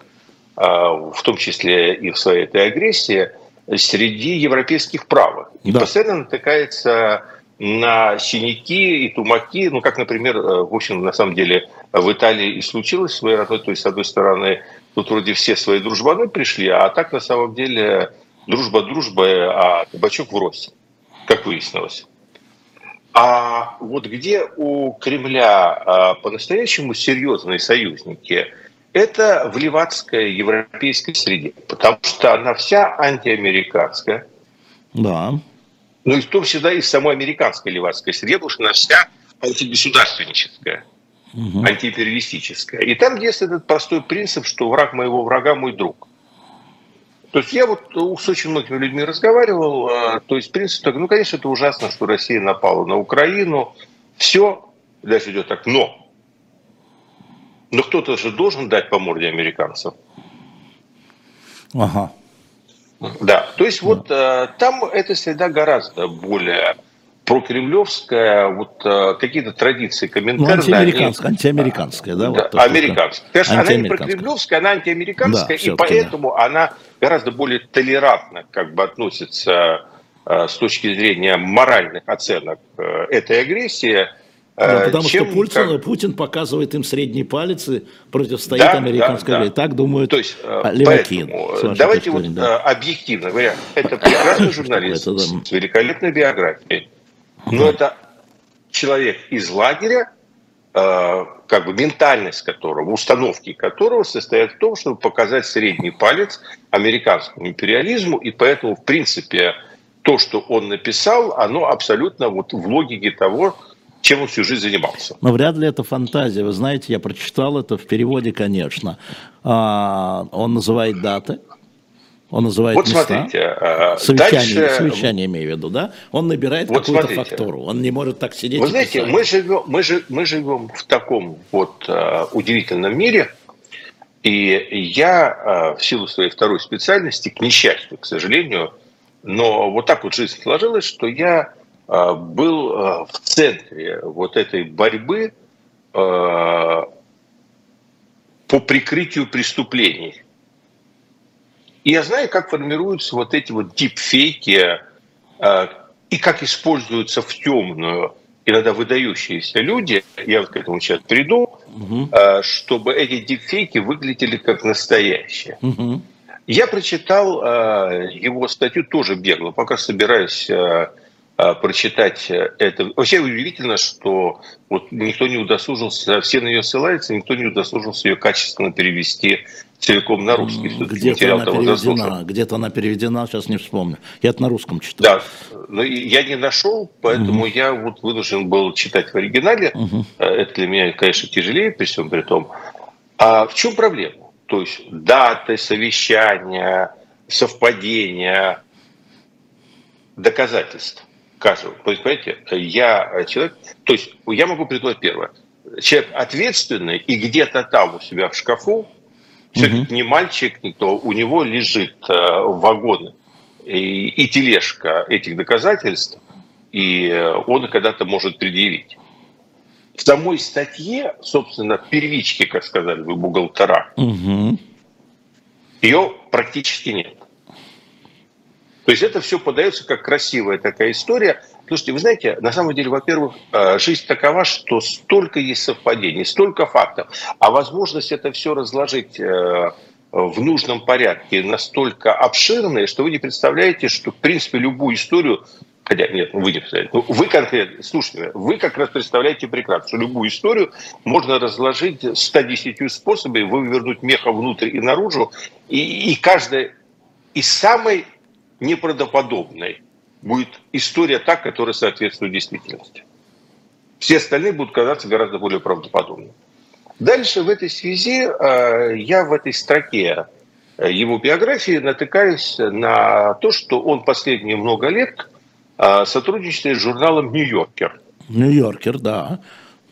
в том числе и в своей этой агрессии, среди европейских правых. И да. постоянно натыкается на синяки и тумаки, ну, как, например, э, в общем, на самом деле, в Италии и случилось своей родной, то есть, с одной стороны, тут вроде все свои дружбаны пришли, а так, на самом деле, дружба дружба, а кабачок в рост, как выяснилось. А вот где у Кремля а, по-настоящему серьезные союзники, это в левацкой европейской среде, потому что она вся антиамериканская. Да. Ну и в том числе и в самой американской левацкой среде, потому что она вся антигосударственническая, угу. антиимпериалистическая. И там есть этот простой принцип, что враг моего врага мой друг. То есть я вот с очень многими людьми разговаривал, а, то есть принцип такой, ну, конечно, это ужасно, что Россия напала на Украину, все, дальше идет так, но но кто-то же должен дать по морде американцев. Ага. Да, то есть вот э, там эта среда гораздо более прокремлевская, вот э, какие-то традиции комментарии. Ну, антиамериканская, они, антиамериканская, да? да вот американская. Конечно, она не прокремлевская, она антиамериканская, да, и поэтому да. она гораздо более толерантно как бы относится э, с точки зрения моральных оценок э, этой агрессии да, э, потому чем, что Путин, как... Путин показывает им средний палец и противостоит да, американской да, да. Так думают То есть, э, леваки. Давайте вот да. Э, объективно говоря, это прекрасный журналист это, да. с великолепной биографией, но это человек из лагеря, как бы ментальность которого, установки которого состоят в том, чтобы показать средний палец американскому империализму, и поэтому, в принципе, то, что он написал, оно абсолютно вот в логике того, чем он всю жизнь занимался. Но вряд ли это фантазия. Вы знаете, я прочитал это в переводе, конечно. А, он называет даты, он называет вот места. Смотрите, а, совещание, дальше... совещание имею в виду, да? Он набирает вот какую-то смотрите. фактуру. Он не может так сидеть. Вы знаете, мы живем, мы, же, мы живем в таком вот uh, удивительном мире, и я uh, в силу своей второй специальности, к несчастью, к сожалению, но вот так вот жизнь сложилась, что я а, был а, в центре вот этой борьбы а, по прикрытию преступлений. И я знаю, как формируются вот эти вот дипфейки и как используются в темную иногда выдающиеся люди, я вот к этому сейчас приду, угу. чтобы эти дипфейки выглядели как настоящие. Угу. Я прочитал его статью тоже бегло, пока собираюсь прочитать э, это. Вообще удивительно, что вот никто не удосужился, все на нее ссылаются, никто не удосужился ее качественно перевести целиком на русский. Где-то она переведена, где-то она переведена, сейчас не вспомню. Я это на русском читал. Да, но я не нашел, поэтому угу. я вот вынужден был читать в оригинале. Угу. Это для меня, конечно, тяжелее при всем при том. А в чем проблема? То есть даты, совещания, совпадения, доказательства каждого. То есть, понимаете, я человек, то есть я могу предложить первое. Человек ответственный и где-то там у себя в шкафу, все-таки угу. не мальчик, никто, у него лежит э, вагон и, и тележка этих доказательств, и он когда-то может предъявить. В самой статье, собственно, первички, как сказали вы, бухгалтера, угу. ее практически нет. То есть это все подается как красивая такая история. Слушайте, вы знаете, на самом деле, во-первых, э, жизнь такова, что столько есть совпадений, столько фактов, а возможность это все разложить э, в нужном порядке настолько обширная, что вы не представляете, что, в принципе, любую историю Хотя, нет, вы не представляете. Ну, вы конкретно, слушайте, вы как раз представляете прекрасно, что любую историю можно разложить 110 способами, вывернуть меха внутрь и наружу, и, и каждая из самой неправдоподобной будет история та, которая соответствует действительности. Все остальные будут казаться гораздо более правдоподобными. Дальше в этой связи э, я в этой строке э, его биографии натыкаюсь на то, что он последние много лет э, сотрудничает с журналом «Нью-Йоркер». «Нью-Йоркер», да.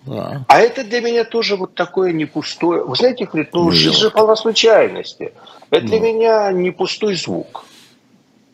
да. А это для меня тоже вот такое не пустое... Вы знаете, говорит, ну, жизнь же полна случайности. Это для меня не пустой звук.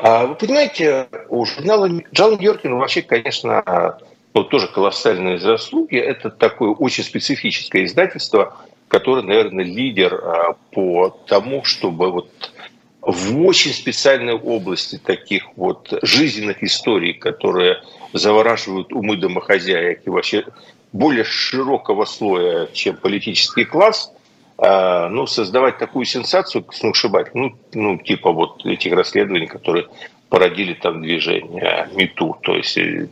А вы понимаете, у журнала Джон Йоркин вообще, конечно, ну, тоже колоссальные заслуги. Это такое очень специфическое издательство, которое, наверное, лидер а, по тому, чтобы вот в очень специальной области таких вот жизненных историй, которые завораживают умы домохозяек и вообще более широкого слоя, чем политический класс – ну, создавать такую сенсацию сногсшибательную, ну, ну, типа вот этих расследований, которые породили там движение МИТУ. То есть, э,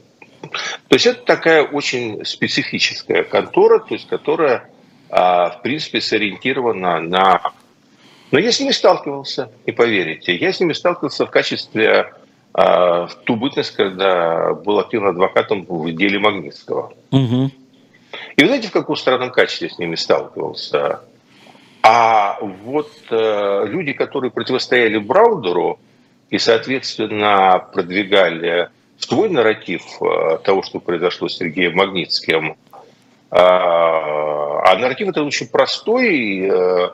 то есть это такая очень специфическая контора, то есть, которая в принципе, сориентирована на... Но я с ними сталкивался, не поверите. Я с ними сталкивался в качестве в ту бытность, когда был активным адвокатом в деле Магнитского. Угу. И вы знаете, в каком странном качестве с ними сталкивался? А вот э, люди, которые противостояли Браудеру и, соответственно, продвигали свой нарратив э, того, что произошло с Сергеем Магнитским, э, а нарратив это очень простой, э,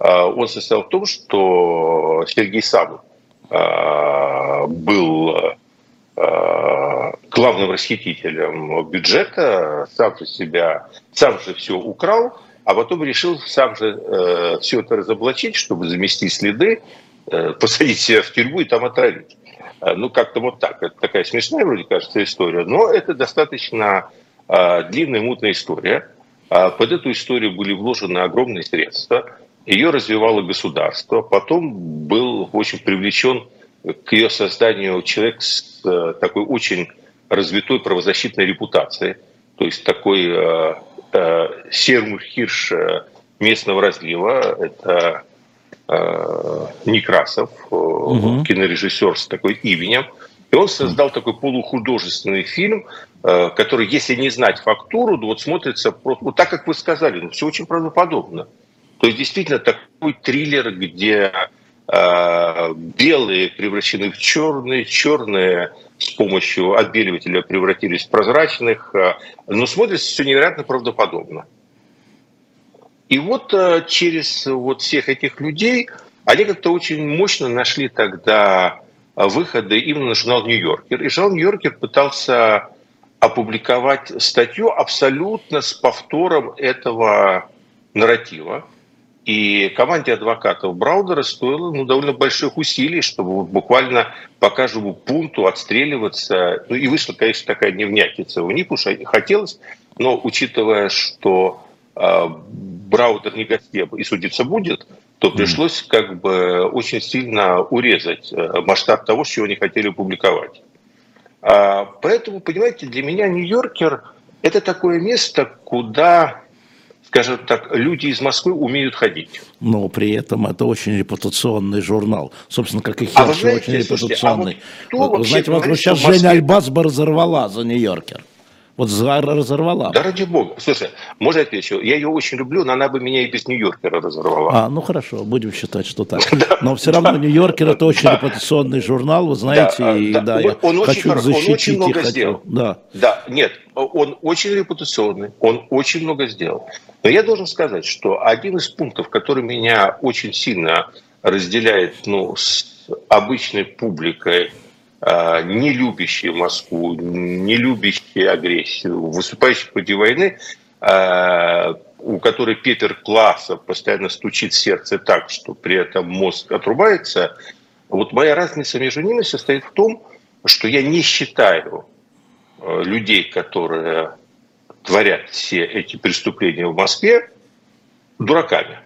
э, он состоял в том, что Сергей сам э, был э, главным расхитителем бюджета, сам же себя, сам же все украл, а потом решил сам же э, все это разоблачить, чтобы замести следы, э, посадить себя в тюрьму и там отравить. Э, ну, как-то вот так. Это такая смешная, вроде кажется, история, но это достаточно э, длинная, мутная история. Э, под эту историю были вложены огромные средства. Ее развивало государство. Потом был очень привлечен к ее созданию человек с э, такой очень развитой правозащитной репутацией. То есть такой э, э, Сермур Хирш э, местного разлива, это э, Некрасов, угу. кинорежиссер с такой именем. И он создал такой полухудожественный фильм, э, который, если не знать фактуру, то вот смотрится просто, вот так, как вы сказали, ну, все очень правдоподобно. То есть действительно такой триллер, где белые превращены в черные, черные с помощью отбеливателя превратились в прозрачных, э, но смотрится все невероятно правдоподобно. И вот э, через вот всех этих людей они как-то очень мощно нашли тогда выходы именно на журнал «Нью-Йоркер». И журнал «Нью-Йоркер» пытался опубликовать статью абсолютно с повтором этого нарратива. И команде адвокатов Браудера стоило ну, довольно больших усилий, чтобы буквально по каждому пункту отстреливаться. Ну и вышла, конечно, такая невнятица у них, уж хотелось, но учитывая, что э, Браудер не гостеб и судиться будет, то пришлось как бы очень сильно урезать э, масштаб того, чего они хотели публиковать. А, поэтому, понимаете, для меня Нью-Йоркер – это такое место, куда скажем так, люди из Москвы умеют ходить. Но при этом это очень репутационный журнал. Собственно, как и Херш, а очень слушайте, репутационный. А вот вы знаете, вот сейчас Москве... Женя Альбац бы разорвала за Нью-Йоркер. Вот разорвала. Да ради бога. Слушай, можно отвечу? Я ее очень люблю, но она бы меня и без Нью-Йоркера разорвала. А, ну хорошо, будем считать, что так. Но все равно Нью-Йоркер это очень репутационный журнал, вы знаете, и да, я хочу защитить и хочу. Да. да, нет, он очень репутационный, он очень много сделал. Но я должен сказать, что один из пунктов, который меня очень сильно разделяет ну, с обычной публикой, не любящие Москву, не любящие агрессию, выступающие против войны, а, у которой Петер Классов постоянно стучит сердце так, что при этом мозг отрубается, вот моя разница между ними состоит в том, что я не считаю а, людей, которые творят все эти преступления в Москве, дураками.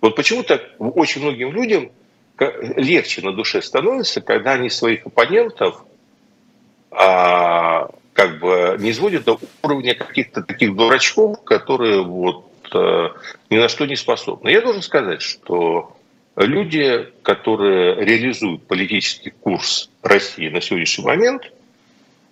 Вот почему-то очень многим людям легче на душе становится, когда они своих оппонентов а, как бы не сводят до уровня каких-то таких дурачков, которые вот а, ни на что не способны. Я должен сказать, что люди, которые реализуют политический курс России на сегодняшний момент,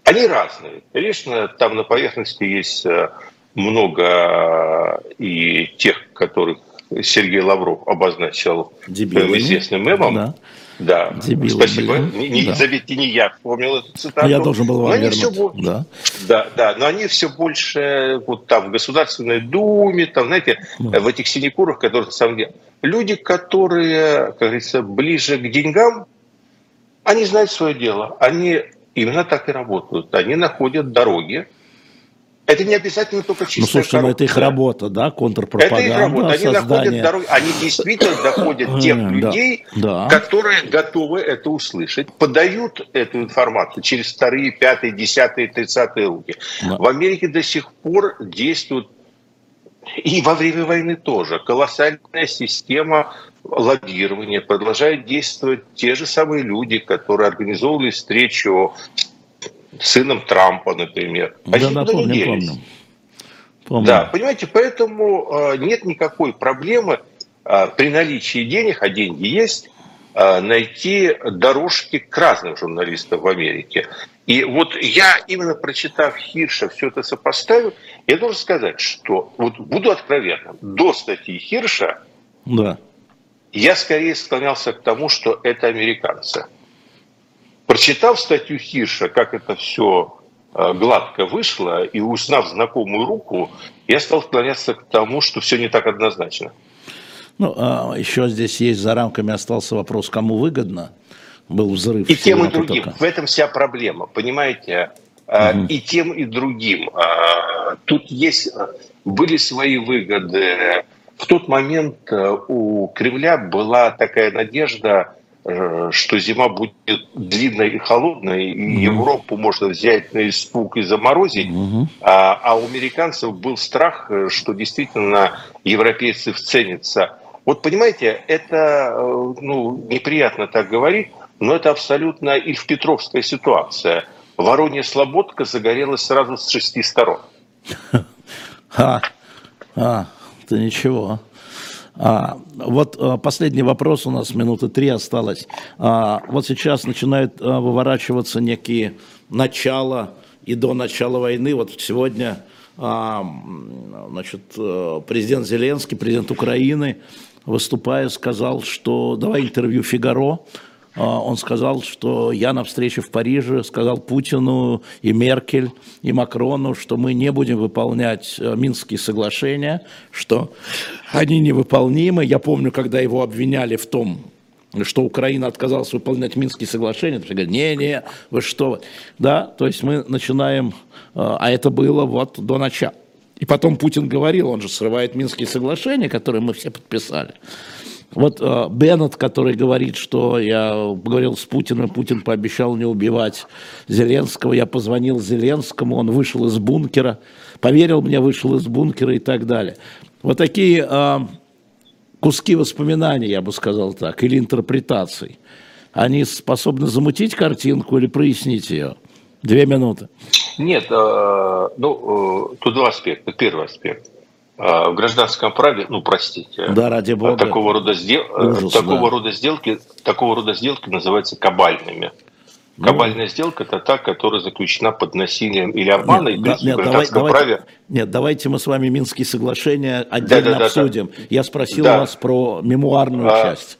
они разные. Конечно, там на поверхности есть э, много и тех, которых Сергей Лавров обозначил Дебилами. известным мемом. Да. Да, Дебилы, спасибо. Блин. Не, не, да. Заметьте, не я вспомнил эту цитату. Я должен был вам вернуть. Все, да. да, да, но они все больше вот там в Государственной Думе, там, знаете, да. в этих синекурах, которые на самом деле... Люди, которые, как говорится, ближе к деньгам, они знают свое дело. Они именно так и работают. Они находят дороги, это не обязательно только чистая Ну, слушайте, ну это их работа, да, контрпропаганда, Это их работа. Они создание... находят дороги, они действительно доходят тех людей, да. которые готовы это услышать, подают эту информацию через вторые, пятые, десятые, тридцатые руки. Да. В Америке до сих пор действует и во время войны тоже колоссальная система лоббирования. Продолжают действовать те же самые люди, которые организовывали встречу сыном Трампа, например. Они да, да, помню, помню. Помню. Да, понимаете, поэтому э, нет никакой проблемы э, при наличии денег, а деньги есть, э, найти дорожки к разным журналистам в Америке. И вот я, именно прочитав Хирша, все это сопоставил, я должен сказать, что, вот буду откровенным, до статьи Хирша да. я скорее склонялся к тому, что это американцы. Прочитав статью Хирша, как это все Э, гладко вышло, и узнав знакомую руку, я стал склоняться к тому, что все не так однозначно. Ну, а еще здесь есть за рамками остался вопрос, кому выгодно. Был взрыв. И тем, и другим. В этом вся проблема, понимаете? Угу. И тем, и другим. А, тут есть, были свои выгоды. В тот момент э, у Кремля была такая надежда Э, что зима будет длинной и холодной, и mm-hmm. Европу можно взять на испуг и заморозить, mm-hmm. а, а у американцев был страх, э, что действительно европейцы вценятся. Вот понимаете, это э, ну, неприятно так говорить, но это абсолютно ильф-петровская ситуация. Воронья Слободка загорелась сразу с шести сторон. А, а, это ничего. А, вот а, последний вопрос у нас, минуты три осталось. А, вот сейчас начинают а, выворачиваться некие начала и до начала войны. Вот сегодня а, значит, э, президент Зеленский, президент Украины, выступая, сказал, что давай интервью Фигаро, он сказал, что я на встрече в Париже сказал Путину и Меркель, и Макрону, что мы не будем выполнять э, Минские соглашения, что они невыполнимы. Я помню, когда его обвиняли в том, что Украина отказалась выполнять Минские соглашения, то говорят, не-не, вы что? Да, то есть мы начинаем, э, а это было вот до начала. И потом Путин говорил, он же срывает Минские соглашения, которые мы все подписали. Вот э, Беннет, который говорит, что я говорил с Путиным, Путин пообещал не убивать Зеленского, я позвонил Зеленскому, он вышел из бункера, поверил мне, вышел из бункера и так далее. Вот такие э, куски воспоминаний, я бы сказал так, или интерпретаций, они способны замутить картинку или прояснить ее? Две минуты. Нет, э, ну, э, тут два аспекта. Первый аспект – в гражданском праве, ну простите, да, ради бога. такого рода, сдел... Ужас, такого, да. рода сделки, такого рода сделки называются кабальными. Ну, Кабальная сделка – это та, которая заключена под насилием или обманом. Нет, да, нет, давай, давайте, нет, давайте мы с вами Минские соглашения отдельно да, да, обсудим. Да, да. Я спросил да. вас про мемуарную а, часть.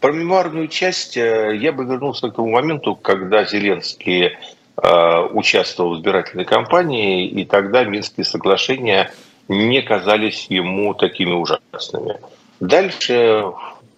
Про мемуарную часть э, я бы вернулся к тому моменту, когда Зеленский э, участвовал в избирательной кампании, и тогда Минские соглашения – не казались ему такими ужасными. Дальше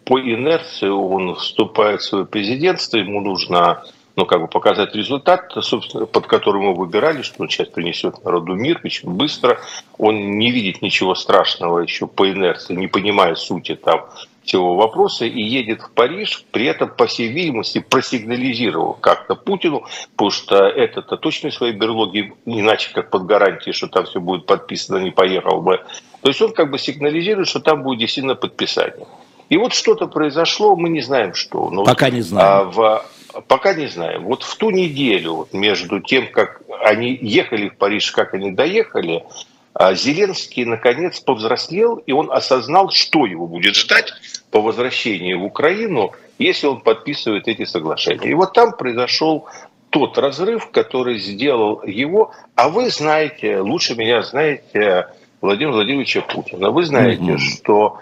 по инерции он вступает в свое президентство, ему нужно ну, как бы показать результат, собственно, под которым мы выбирали, что он сейчас принесет народу мир очень быстро. Он не видит ничего страшного еще по инерции, не понимая сути там всего вопроса и едет в Париж, при этом, по всей видимости, просигнализировал как-то Путину, потому что это-то точно своей берлоги, иначе как под гарантией, что там все будет подписано, не поехал бы. То есть он как бы сигнализирует, что там будет действительно подписание. И вот что-то произошло, мы не знаем что. Но Пока не знаем. А, в, Пока не знаем. Вот в ту неделю между тем, как они ехали в Париж, как они доехали, Зеленский наконец повзрослел, и он осознал, что его будет ждать по возвращении в Украину, если он подписывает эти соглашения. И вот там произошел тот разрыв, который сделал его, а вы знаете, лучше меня знаете Владимира Владимировича Путина. Вы знаете, mm-hmm. что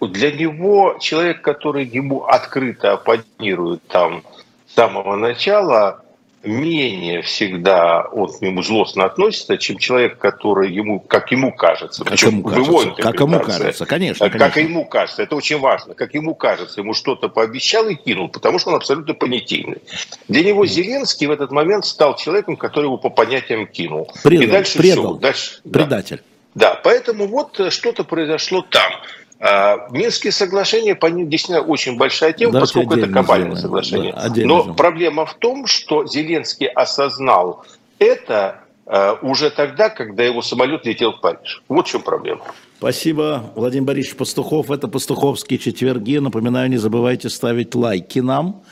для него человек, который ему открыто оппонирует там с самого начала, менее всегда он к нему злостно относится, чем человек, который ему, как ему кажется, как ему кажется, как ему кажется, конечно, конечно. Как ему кажется, это очень важно, как ему кажется, ему что-то пообещал и кинул, потому что он абсолютно понятийный. Для него Зеленский в этот момент стал человеком, который его по понятиям кинул. Предал, и дальше предал, все. Дальше, предатель. Да. да, поэтому вот что-то произошло там. А, Минские соглашения, по ним действительно очень большая тема, Давайте поскольку это кабальное соглашение. Да, Но сделаем. проблема в том, что Зеленский осознал это а, уже тогда, когда его самолет летел в Париж. Вот в чем проблема. Спасибо, Владимир Борисович Пастухов. Это «Пастуховские четверги». Напоминаю, не забывайте ставить лайки нам.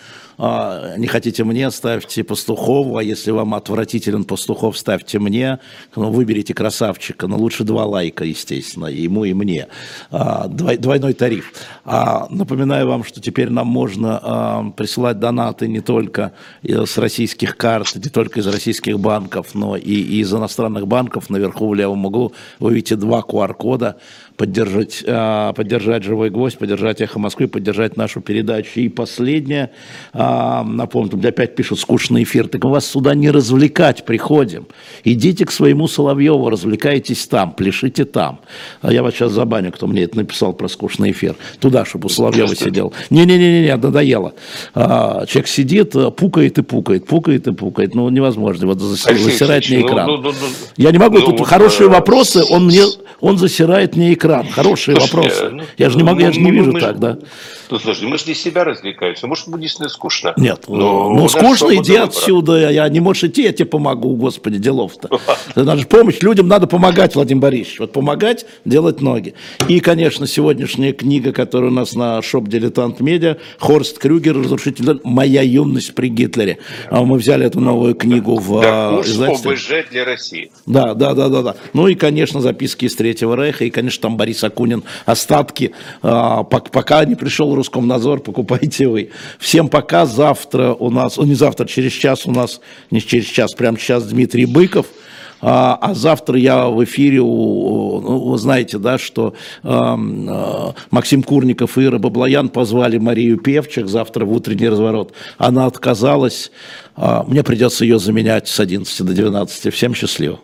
А, не хотите мне, ставьте Пастухову, а если вам отвратителен Пастухов, ставьте мне. Ну, выберите красавчика, но лучше два лайка, естественно, ему и мне. А, двойной тариф. А, напоминаю вам, что теперь нам можно присылать донаты не только с российских карт, не только из российских банков, но и из иностранных банков. Наверху в левом углу вы видите два QR-кода поддержать, а, поддержать «Живой гвоздь», поддержать «Эхо Москвы», поддержать нашу передачу. И последнее, а, напомню, тут опять пишут «скучный эфир», так мы вас сюда не развлекать приходим. Идите к своему Соловьеву, развлекайтесь там, пляшите там. А я вас сейчас забаню, кто мне это написал про скучный эфир. Туда, чтобы у Соловьева сидел. Не-не-не, надоело. Человек сидит, пукает и пукает, пукает и пукает. Ну, невозможно. Вот засирает мне ну, экран. Ну, ну, Я не могу, тут хорошие э, вопросы, он мне, он засирает мне экран экран. Хорошие вопросы. Ну, я же не могу, я же не вижу мы, так, да. Ну, слушай, мы же не себя развлекаемся. Может, действительно скучно. Нет, но, ну, скучно, иди отсюда. Я не можешь идти, я тебе помогу, господи, делов-то. Надо же помощь, людям надо помогать, Владимир Борисович. Вот помогать, делать ноги. И, конечно, сегодняшняя книга, которая у нас на шоп «Дилетант Медиа», Хорст Крюгер, «Разрушитель. Моя юность при Гитлере». А мы взяли эту новую книгу в да, курс ОБЖ для России. Да, да, да, да, да. Ну и, конечно, записки из Третьего Рейха, и, конечно, там Борис Акунин, остатки, а, пока не пришел Роскомнадзор, покупайте вы. Всем пока, завтра у нас, не завтра, через час у нас, не через час, прямо сейчас Дмитрий Быков, а, а завтра я в эфире, у, ну, вы знаете, да, что э, Максим Курников и Ира Баблоян позвали Марию Певчик завтра в утренний разворот. Она отказалась, э, мне придется ее заменять с 11 до 12. Всем счастливо.